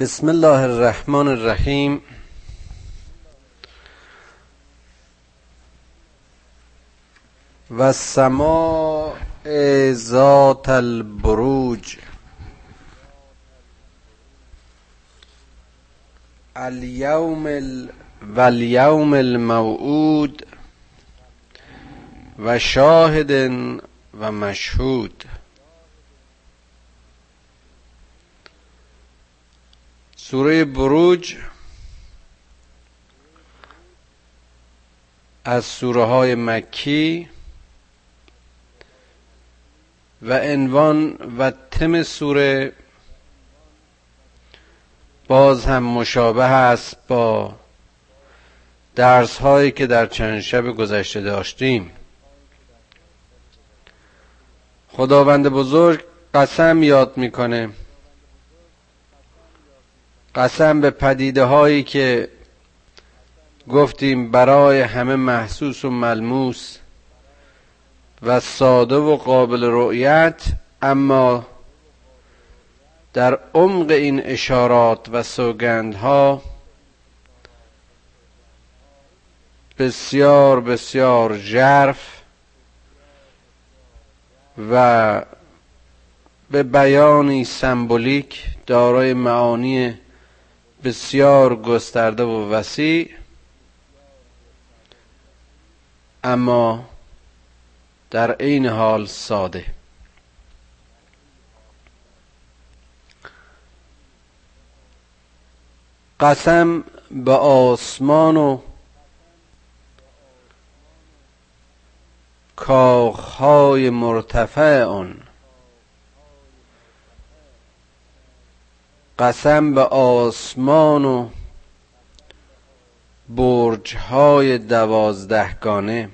بسم الله الرحمن الرحیم. و سماع ذات البروج. اليوم ال... و اليوم الموعود. و شاهد و مشهود. سوره بروج از سوره های مکی و عنوان و تم سوره باز هم مشابه است با درس هایی که در چند شب گذشته داشتیم. خداوند بزرگ قسم یاد می‌کنه قسم به پدیده هایی که گفتیم برای همه محسوس و ملموس و ساده و قابل رؤیت اما در عمق این اشارات و سوگندها بسیار بسیار جرف و به بیانی سمبولیک دارای معانی بسیار گسترده و وسیع. اما در عین حال ساده. قسم به آسمان و کاخهای مرتفع آن. قسم به آسمان و برج های دوازدهگانه.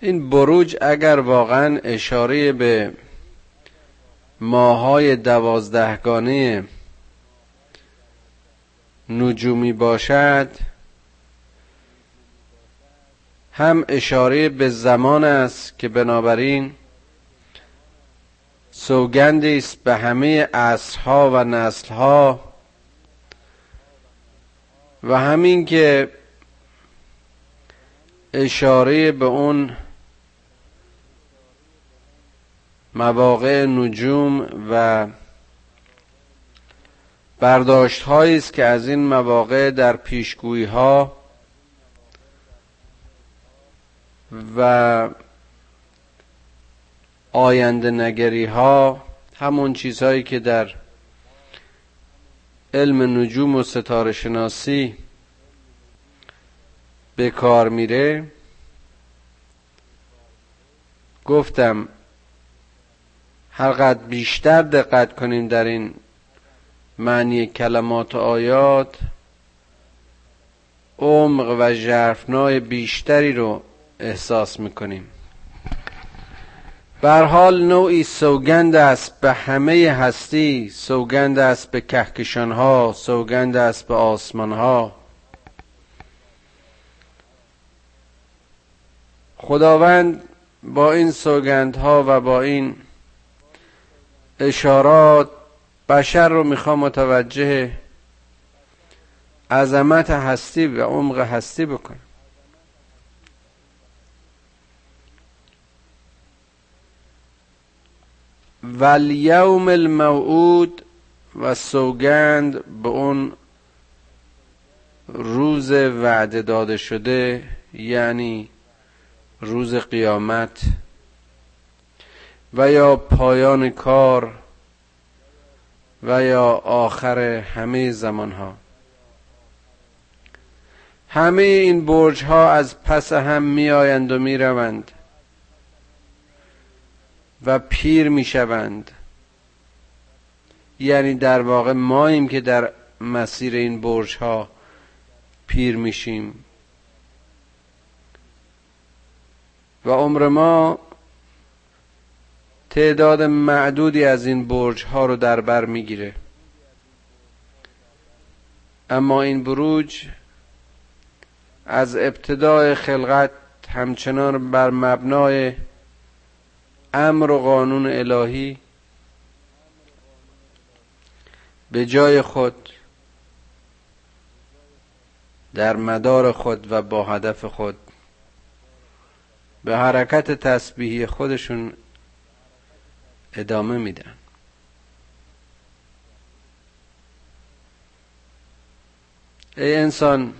این بروج اگر واقعا اشاره به ماهای دوازدهگانه نجومی باشد هم اشاره به زمان است که بنابراین سوگندی است به همه عصرها و نسلها و همین که اشاره به اون مواقع نجوم و برداشت است که از این مواقع در پیشگویی ها و آینده نگری ها همون چیزهایی که در علم نجوم و ستاره شناسی به کار میره. گفتم هر بیشتر دقت کنیم در این معنی کلمات و آیات عمق و ژرفنای بیشتری رو احساس می‌کنیم. بر حال نوعی سوگند است به همه هستی سوگند است به کهکشان ها سوگند است به آسمان ها خداوند با این سوگندها و با این اشارات بشر رو میخوا متوجه عظمت هستی و عمق هستی بکنه و الیوم الموعود و سوگند به اون روز وعده داده شده یعنی روز قیامت. و یا پایان کار و یا آخر همه زمان ها همه این برج ها از پس هم می آیند و می روند و پیر می شوند یعنی در واقع ماییم که در مسیر این برج ها پیر میشیم. و عمر ما تعداد معدودی از این برج ها رو در بر می‌گیره. اما این بروج از ابتدای خلقت همچنان بر مبنای امر و قانون الهی به جای خود در مدار خود و با هدف خود به حرکت تسبیحی خودشون ادامه میدن. ای انسان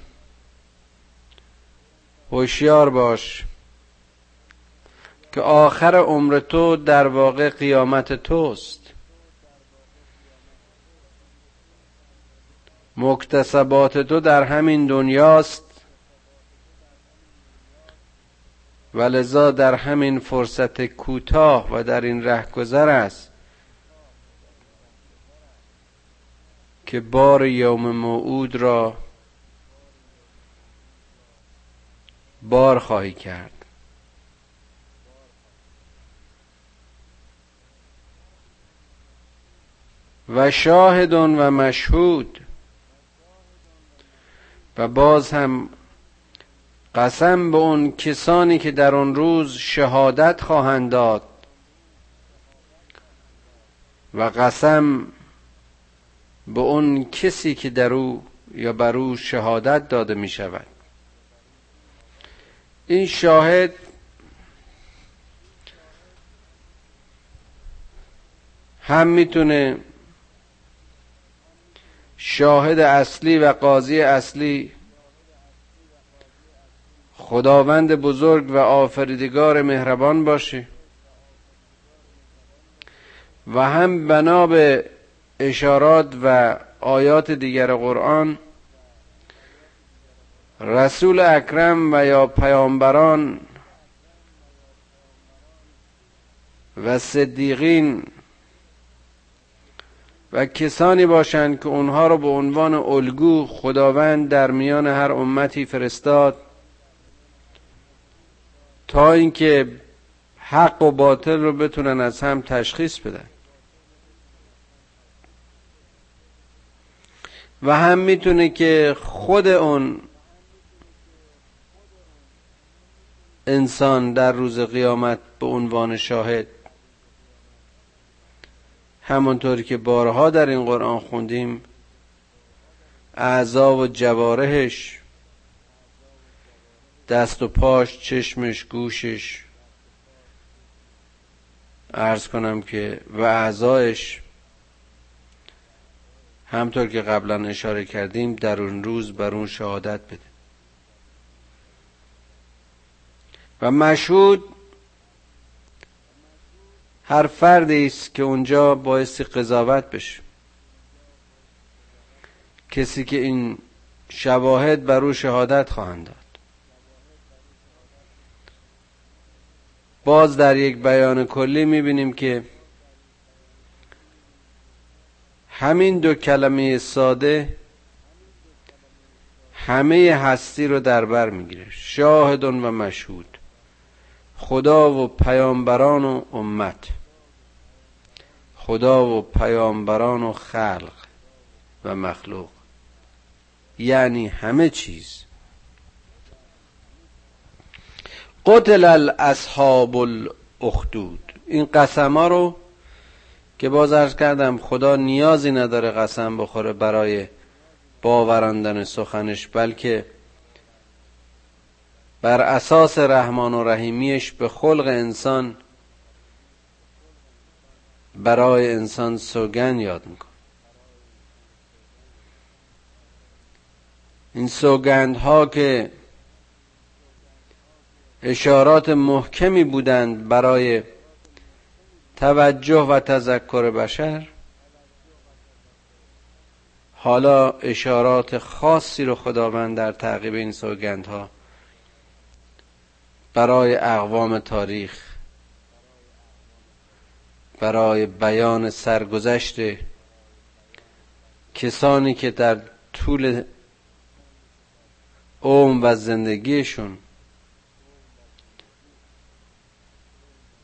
هوشیار باش. که آخر عمر تو در واقع قیامت توست. مکتسبات تو در همین دنیاست. و لذا در همین فرصت کوتاه و در این رهگذر است که بار یوم موعود را بار خواهی کرد. و شاهدون و مشهود. و باز هم قسم به اون کسانی که در آن روز شهادت خواهند داد و قسم به اون کسی که در او یا بر او شهادت داده می شود. این شاهد هم می‌تونه شاهد اصلی و قاضی اصلی خداوند بزرگ و آفریدگار مهربان باشه و هم بنا به اشارات و آیات دیگر قرآن رسول اکرم و یا پیامبران و صدیقین و کسانی باشند که اونها رو به عنوان الگو خداوند در میان هر امتی فرستاد تا اینکه حق و باطل رو بتونن از هم تشخیص بدن. و هم می‌تونه که خود اون انسان در روز قیامت به عنوان شاهد همونطوری که بارها در این قرآن خوندیم اعضا و جوارهش دست و پاش چشمش گوشش. ارز کنم که و اعضایش همطور که قبلا اشاره کردیم در اون روز بر اون شهادت بده. و مشهود هر فردی است که اونجا باعث قضاوت بشه. کسی که این شواهد بر او شهادت خواهند داد. باز در یک بیان کلی می‌بینیم که همین دو کلمه ساده همه هستی رو در بر می‌گیره. شاهدون و مشهود. خدا و پیامبران و امت. خدا و پیامبران و خلق و مخلوق. یعنی همه چیز. قتل الاصحاب الاخدود. این قسم ها رو که باز ارز کردم خدا نیازی نداره قسم بخوره برای باوراندن سخنش بلکه بر اساس رحمان و رحیمیش به خلق انسان برای انسان سوگن یاد میکن این سوگندها که اشارات محکمی بودند برای توجه و تذکر بشر حالا اشارات خاصی رو خداوند در تعقیب این سوگندها برای اقوام تاریخ برای بیان سرگذشت کسانی که در طول عمر و زندگیشون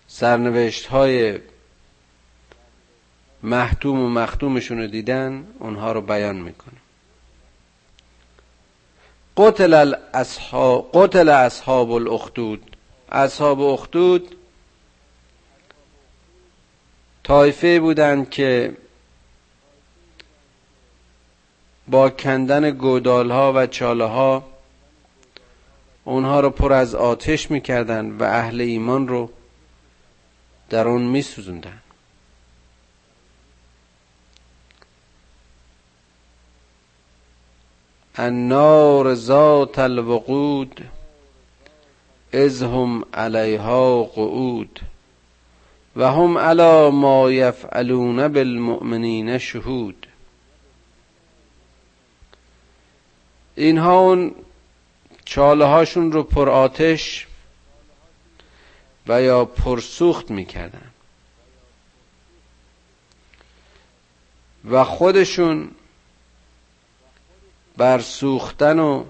سرنوشت های محتوم و مختومشون رو دیدن اونها رو بیان می‌کنه. قتل الاصحاب قتل اصحاب الاخدود. اصحاب اخدود طایفه بودند که با کندن گودال ها و چاله ها اونها رو پر از آتش می‌کردن و اهل ایمان رو در اون میسوزوندن النار ذات الوقود از هم علیها قعود. و هم علی ما یفعلون بالمؤمنین شهود. اینها اون چاله هاشون رو پر آتش و یا پرسوخت می‌کردن. و خودشون بر سوختن و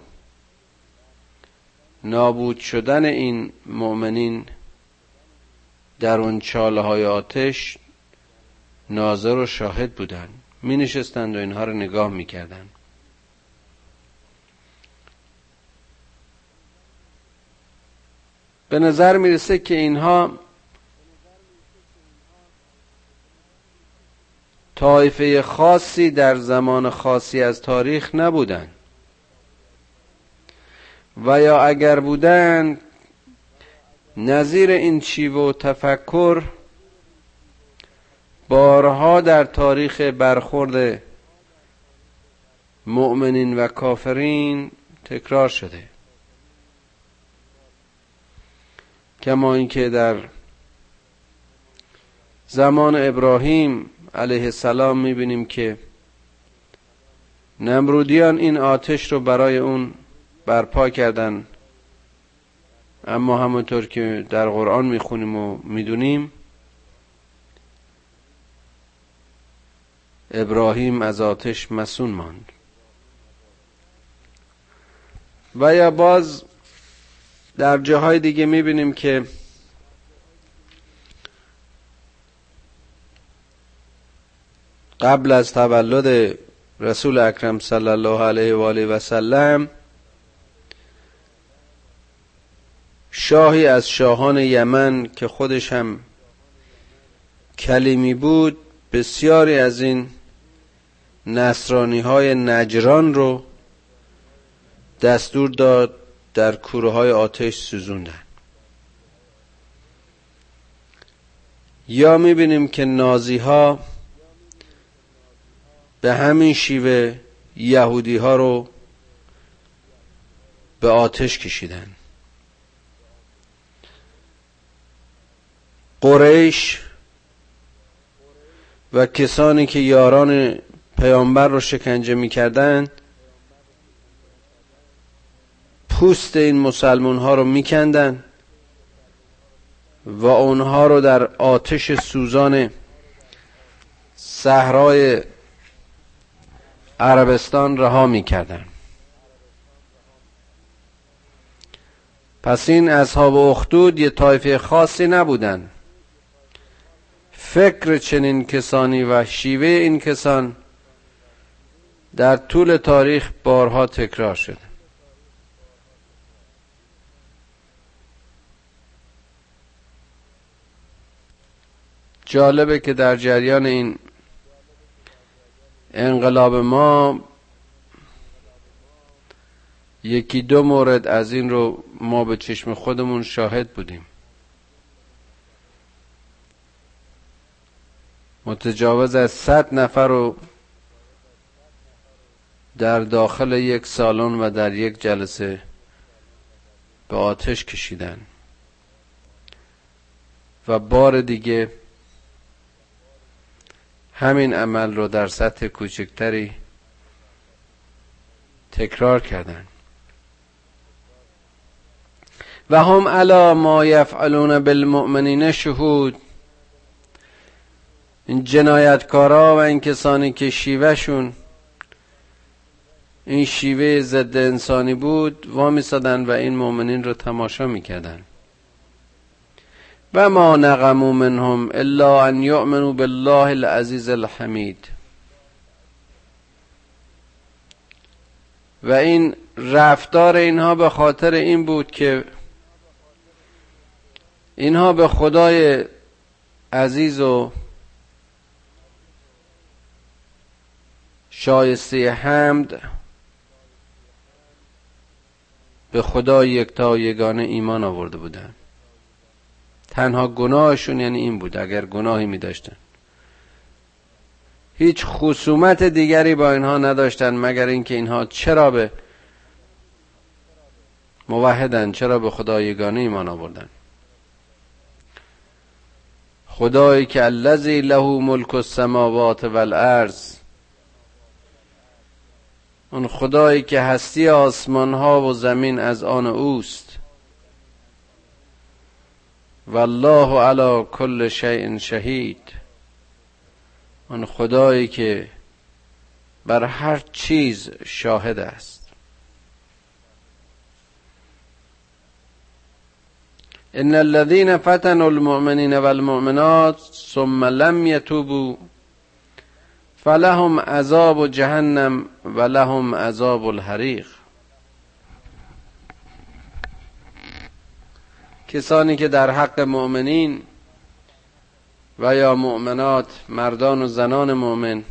نابود شدن این مؤمنین در اون چاله های آتش ناظر و شاهد بودن می نشستند و اینها رو نگاه می کردن. به نظر می‌رسه که اینها طایفه خاصی در زمان خاصی از تاریخ نبودند و یا اگر بودند نظیر این چیو و تفکر بارها در تاریخ برخورد مؤمنین و کافرین تکرار شده. کما اینکه در زمان ابراهیم علیه السلام می‌بینیم که نمرودیان این آتش رو برای اون برپا کردن. اما همونطور که در قرآن می‌خونیم و می‌دونیم ابراهیم از آتش مسون ماند. و یا باز در جاهای دیگه می‌بینیم که قبل از تولد رسول اکرم صلی الله علیه و آله و سلم شاهی از شاهان یمن که خودش هم کلیمی بود بسیاری از این نصرانی های نجران رو دستور داد در کوره های آتش سوزوندن. یا می‌بینیم که نازی ها به همین شیوه یهودی ها رو به آتش کشیدن. قریش و کسانی که یاران پیامبر رو شکنجه می‌کردند پوست این مسلمون ها رو میکندن و اونها رو در آتش سوزان صحرای عربستان رها می‌کردن. پس این اصحاب اخدود یه طایفه خاصی نبودن. فکر چنین کسانی و شیوه این کسان در طول تاریخ بارها تکرار شده. جالبه که در جریان این انقلاب ما یکی دو مورد از این رو ما به چشم خودمون شاهد بودیم. متجاوز از صد نفر رو در داخل یک سالن و در یک جلسه به آتش کشیدن. و بار دیگه همین عمل رو در سطح کوچکتری تکرار کردن. و هم علا ما یفعلون بالمؤمنین شهود. این جنایتکارا و این کسانی که شیوهشون این شیوه ضد انسانی بود وامی و این مؤمنین رو تماشا می‌کردن. و ما نقمو منهم الا ان یؤمنوا بالله العزیز الحمید. و این رفتار اینها به خاطر این بود که اینها به خدای عزیز و شایسته حمد به خدا یکتا یگانه ایمان آورده بودن. تنها گناهشون یعنی این بود اگر گناهی می داشتن هیچ خصومت دیگری با اینها نداشتن مگر اینکه اینها چرا به موحدن چرا به خدا یگانه ایمان آوردن. خدایی که الذی له ملک السماوات والارض اون خدایی که هستی آسمان ها و زمین از آن اوست. والله علی کل شیء شهید. اون خدایی که بر هر چیز شاهد است. ان الذين فتنوا المؤمنين والمؤمنات ثم لم يتوبوا فلهم عذاب جهنم ولهم عذاب الحریق. کسانی که در حق مؤمنین و یا مؤمنات مردان و زنان مؤمن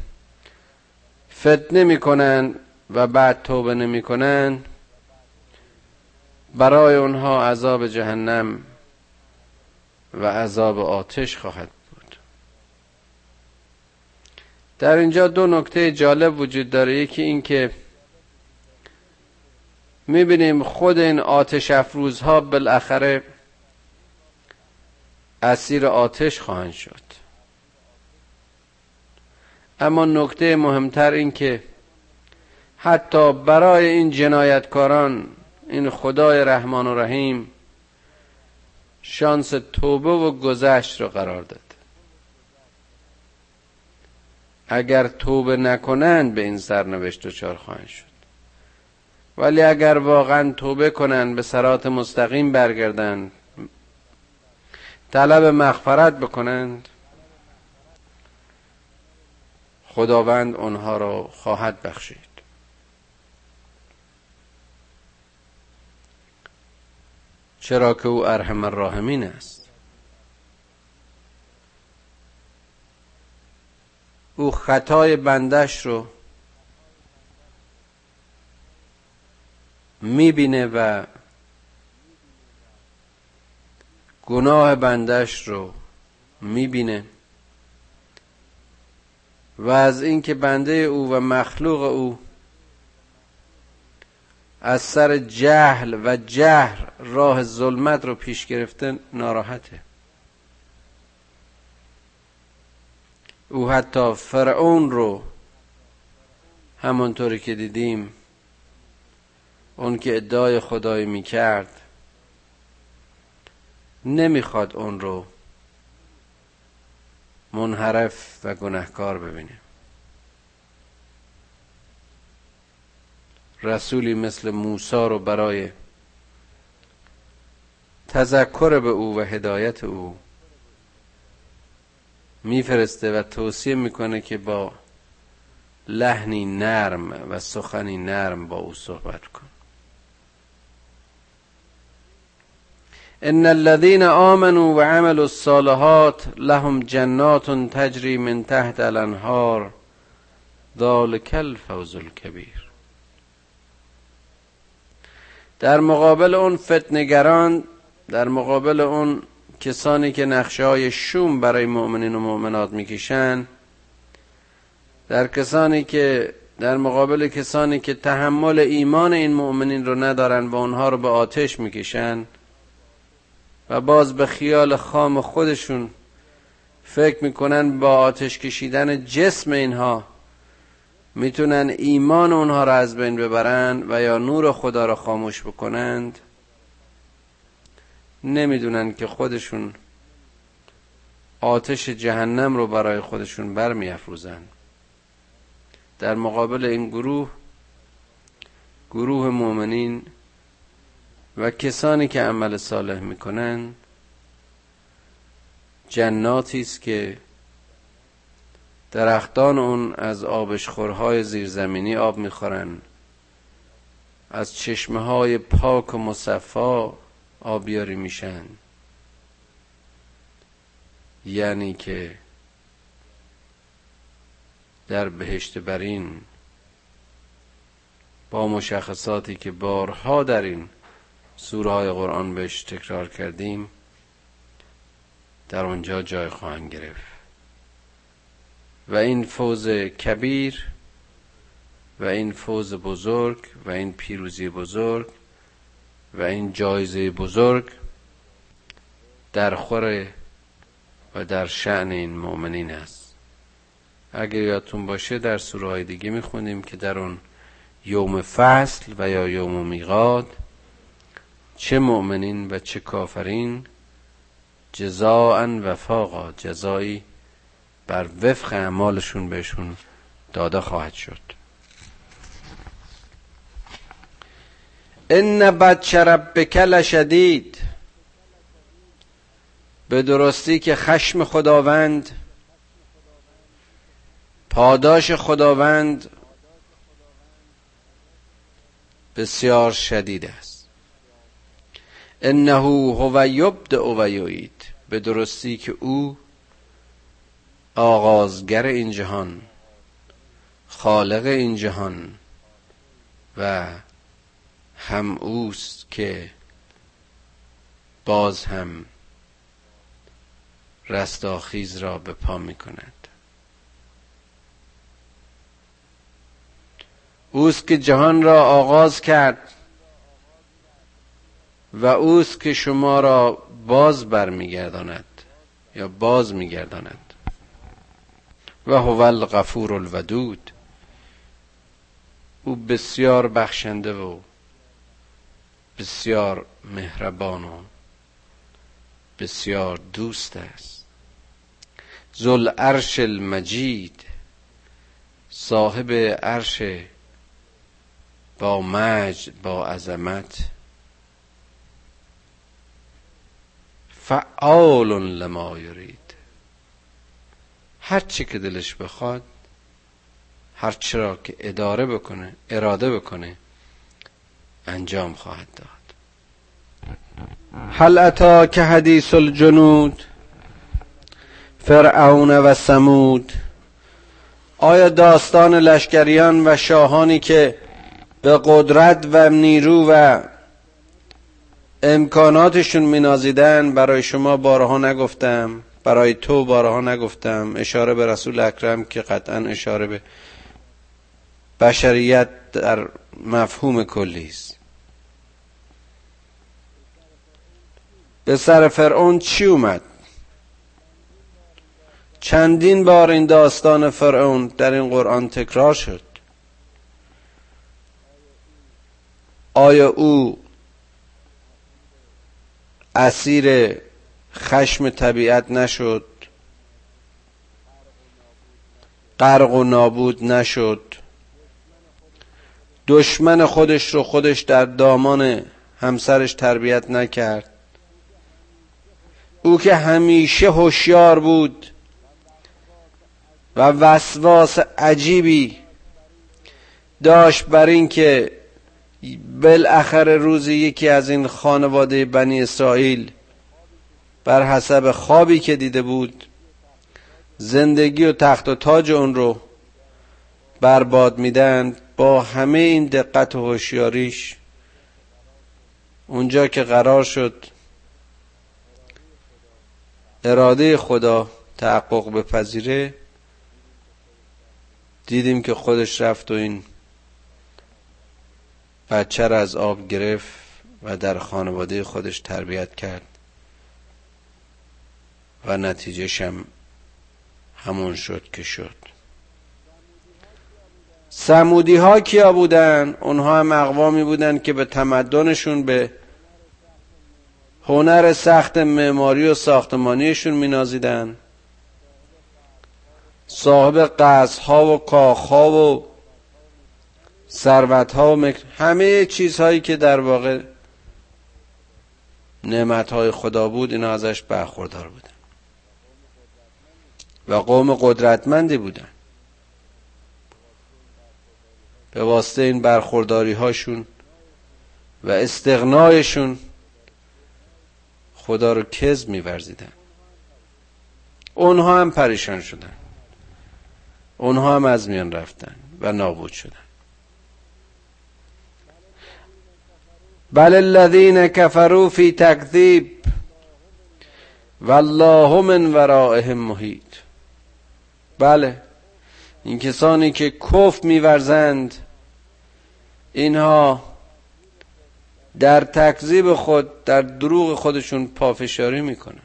فتنه می‌کنند و بعد توبه نمی‌کنند برای اونها عذاب جهنم و عذاب آتش خواهد بود در اینجا دو نکته جالب وجود داره. یکی این که می‌بینیم خود این آتش افروزها بالاخره اسیر آتش خواهند شد. اما نکته مهمتر این که حتی برای این جنایتکاران این خدای رحمان و رحیم شانس توبه و گذشت رو قرار داد. اگر توبه نکنند به این سرنوشت دچار خواهند شد. ولی اگر واقعا توبه کنند به سرات مستقیم برگردند طلب مغفرت بکنند خداوند آنها را خواهد بخشید. چرا که او ارحم الراحمین است. او خطای بندش رو می‌بینه و گناه بندش رو می‌بینه و از اینکه بنده او و مخلوق او از سر جهل و جهر راه ظلمت رو پیش گرفته ناراحته. او حتی فرعون رو همونطوری که دیدیم اون که ادعای خدایی می‌کرد نمی‌خواد اون رو منحرف و گناهکار ببینه. رسولی مثل موسی رو برای تذکر به او و هدایت او میفرسته و توصیه می‌کنه که با لحنی نرم و سخنی نرم با او صحبت کن. ان الذين آمنوا وعملوا الصالحات لهم جنات تجري من تحت الانهار ذلك الفوز الكبير در مقابل اون فتنگران در مقابل اون کسانی که نقشه های شوم برای مؤمنین و مؤمنات می‌کشن در کسانی که در مقابل کسانی که تحمل ایمان این مؤمنین رو ندارن و اونها رو به آتش می‌کشن و باز به خیال خام خودشون فکر می‌کنن با آتش کشیدن جسم اینها می‌تونن ایمان اونها را از بین ببرند و یا نور خدا را خاموش بکنند. نمی‌دونن که خودشون آتش جهنم رو برای خودشون برمیافروزن. در مقابل این گروه گروه مؤمنین و کسانی که عمل صالح می‌کنن جناتی است که درختان اون از آبشخورهای زیرزمینی آب می‌خورن. از چشمه های پاک و مصفا آبیاری میشن. یعنی که در بهشت برین با مشخصاتی که بارها در این سوره های قرآن بهش تکرار کردیم در آنجا جای خواهند گرفت. و این فوز کبیر و این فوز بزرگ و این پیروزی بزرگ و این جایزه بزرگ در خور و در شعن این مؤمنین است. اگر یادتون باشه در سوره های دیگه می‌خونیم که در اون یوم فصل و یا یوم میقات چه مؤمنین و چه کافرین جزاء وفاقا جزایی بر وفق اعمالشون بهشون داده خواهد شد. ان بد ربک لشدید. به درستی که خشم خداوند پاداش خداوند بسیار شدید است. انه هو یبدع و یعید. به درستی که او آغازگر این جهان خالق این جهان و هم اوست که باز هم رستاخیز را به پا می کند. اوست که جهان را آغاز کرد و اوست که شما را باز برمیگرداند یا باز میگرداند. و هو الغفور الودود. او بسیار بخشنده و بسیار مهربان و بسیار دوست است. زل عرش المجید صاحب عرش با مجد با عظمت. فعال لما یرید. هر چی که دلش بخواد هر چرا که اداره بکنه اراده بکنه انجام خواهد داد. هل اتا که حدیث الجنود فرعون و سمود آیا داستان لشکریان و شاهانی که به قدرت و نیرو و امکاناتشون مینازیدن برای شما بارها نگفتم برای تو بارها نگفتم اشاره به رسول اکرم که قطعا اشاره به بشریت در مفهوم کلی است. به سر فرعون چی اومد؟ چندین بار این داستان فرعون در این قرآن تکرار شد. آیا او اسیر خشم طبیعت نشد؟ غرق و نابود نشد؟ دشمن خودش رو خودش در دامان همسرش تربیت نکرد. او که همیشه هوشیار بود و وسواس عجیبی داشت بر اینکه بالاخره روزی یکی از این خانواده بنی اسرائیل بر حسب خوابی که دیده بود زندگی و تخت و تاج اون رو برباد میدن با همه این دقت و هوشیاریش اونجا که قرار شد اراده خدا تحقق بپذیره دیدیم که خودش رفت و این بچه را از آب گرفت و در خانواده خودش تربیت کرد و نتیجهش هم همون شد که شد. سمودی ها کیا بودن؟ اونها هم اقوامی بودن که به تمدنشون به هنر سخت معماری و ساختمانیشون مینازیدن. صاحب قصرها و کاخها و ثروتها و همه چیزهایی که در واقع نعمتهای خدا بود اینا ازش برخوردار بودن. و قوم قدرتمندی بودن. به واسطه این برخورداری هاشون و استغنایشون خدا رو کذب میورزیدن. اونها هم پریشان شدن. اونها هم از میان رفتن و نابود شدن. بل الذین کفروا فی تکذیب والله من ورائهم محیط. بله. این کسانی که کف میورزند اینها در تکذیب خود در دروغ خودشون پافشاری می‌کنن.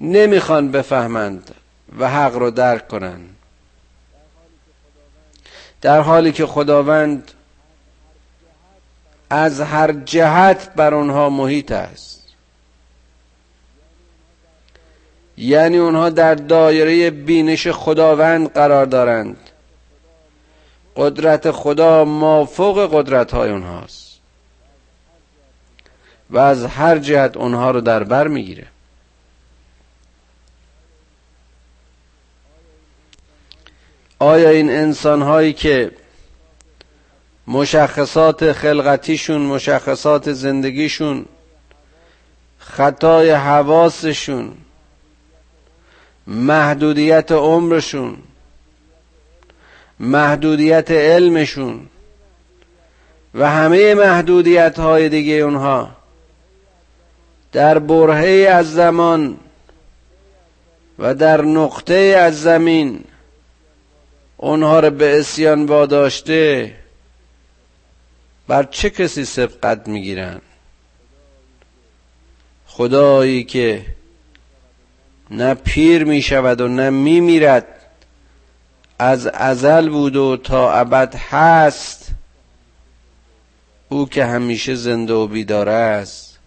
نمی‌خوان بفهمند و حق رو درک کنند در حالی که خداوند از هر جهت بر آنها محیط است. یعنی اونها در دایره بینش خداوند قرار دارند. قدرت خدا مافوق قدرت های اونهاست. و از هر جهت اونها رو در بر می‌گیره. آیا این انسان هایی که مشخصات خلقتیشون مشخصات زندگیشون خطای حواسشون محدودیت عمرشون محدودیت علمشون و همه محدودیت های دیگه اونها در برهه از زمان و در نقطه از زمین اونها رو به اسیان واداشته بر چه کسی سبقت می‌گیرن؟ خدایی که نه پیر می شود و نه می میرد از ازل بود و تا ابد هست. او که همیشه زنده و بیدار است.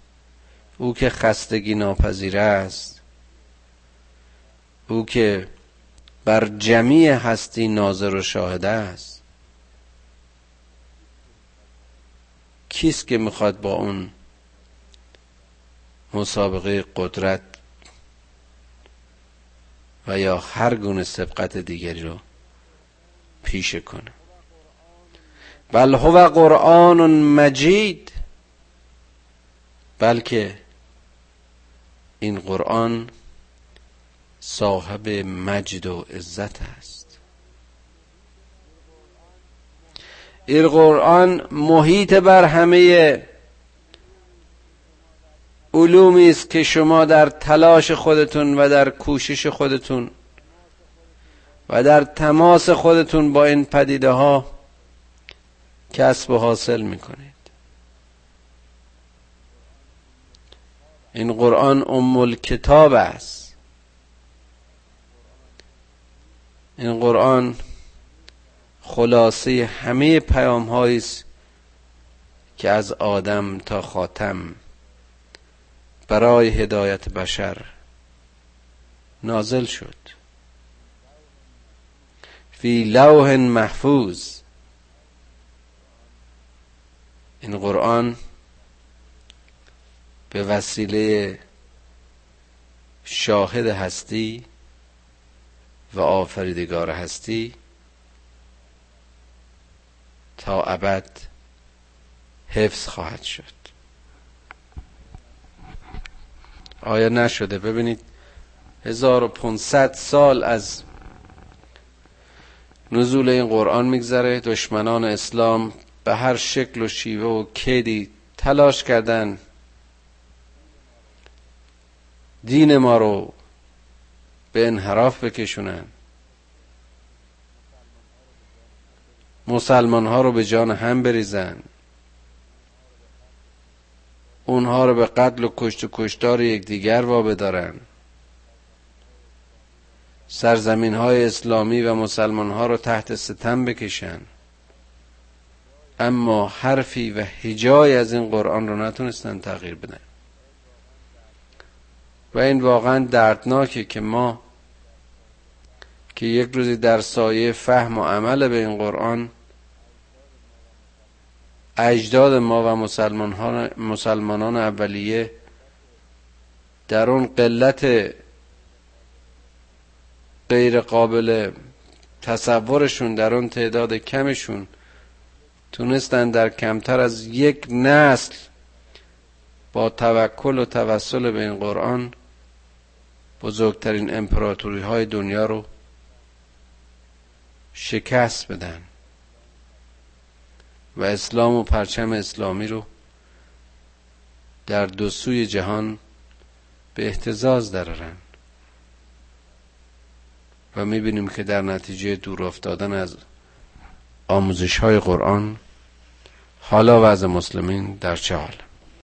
او که خستگی ناپذیر است. او که بر جمیع هستی ناظر و شاهده است. کیست که می‌خواد با اون مسابقه قدرت و یا هر گونه سبقت دیگری رو پیشه کنه. بل هو قرآن مجید بلکه این قرآن صاحب مجد و عزت است این قرآن محیط بر همه علومی است که شما در تلاش خودتون و در کوشش خودتون و در تماس خودتون با این پدیده ها کسب و حاصل می‌کنید. این قرآن ام کتاب است. این قرآن خلاصه همه پیام است که از آدم تا خاتم برای هدایت بشر. نازل شد. فی لوح محفوظ. این قرآن به وسیله شاهد هستی و آفریدگار هستی تا ابد حفظ خواهد شد. آیا نشده؟ ببینید 1500 سال از نزول این قرآن میگذره. دشمنان اسلام به هر شکل و شیوه و کدی تلاش کردن دین ما رو به انحراف بکشونن. مسلمان ها رو به جان هم بریزن. اونها رو به قتل و کشت و کشتار یکدیگر وابدارن. سرزمین های اسلامی و مسلمان ها رو تحت ستم بکشن. اما حرفی و هجای از این قرآن رو نتونستن تغییر بدن. و این واقعا دردناکه که ما که یک روزی در سایه فهم و عمل به این قرآن اجداد ما و مسلمان مسلمانان اولیه در اون قلت غیر قابل تصورشون در اون تعداد کمشون تونستن در کمتر از یک نسل با توکل و توسل به این قرآن بزرگترین امپراتوری های دنیا رو شکست بدن. و اسلام و پرچم اسلامی رو در دو سوی جهان به احتزاز درارن و می‌بینیم که در نتیجه دور افتادن از آموزش های قرآن حالا وضع مسلمین در چه حال؟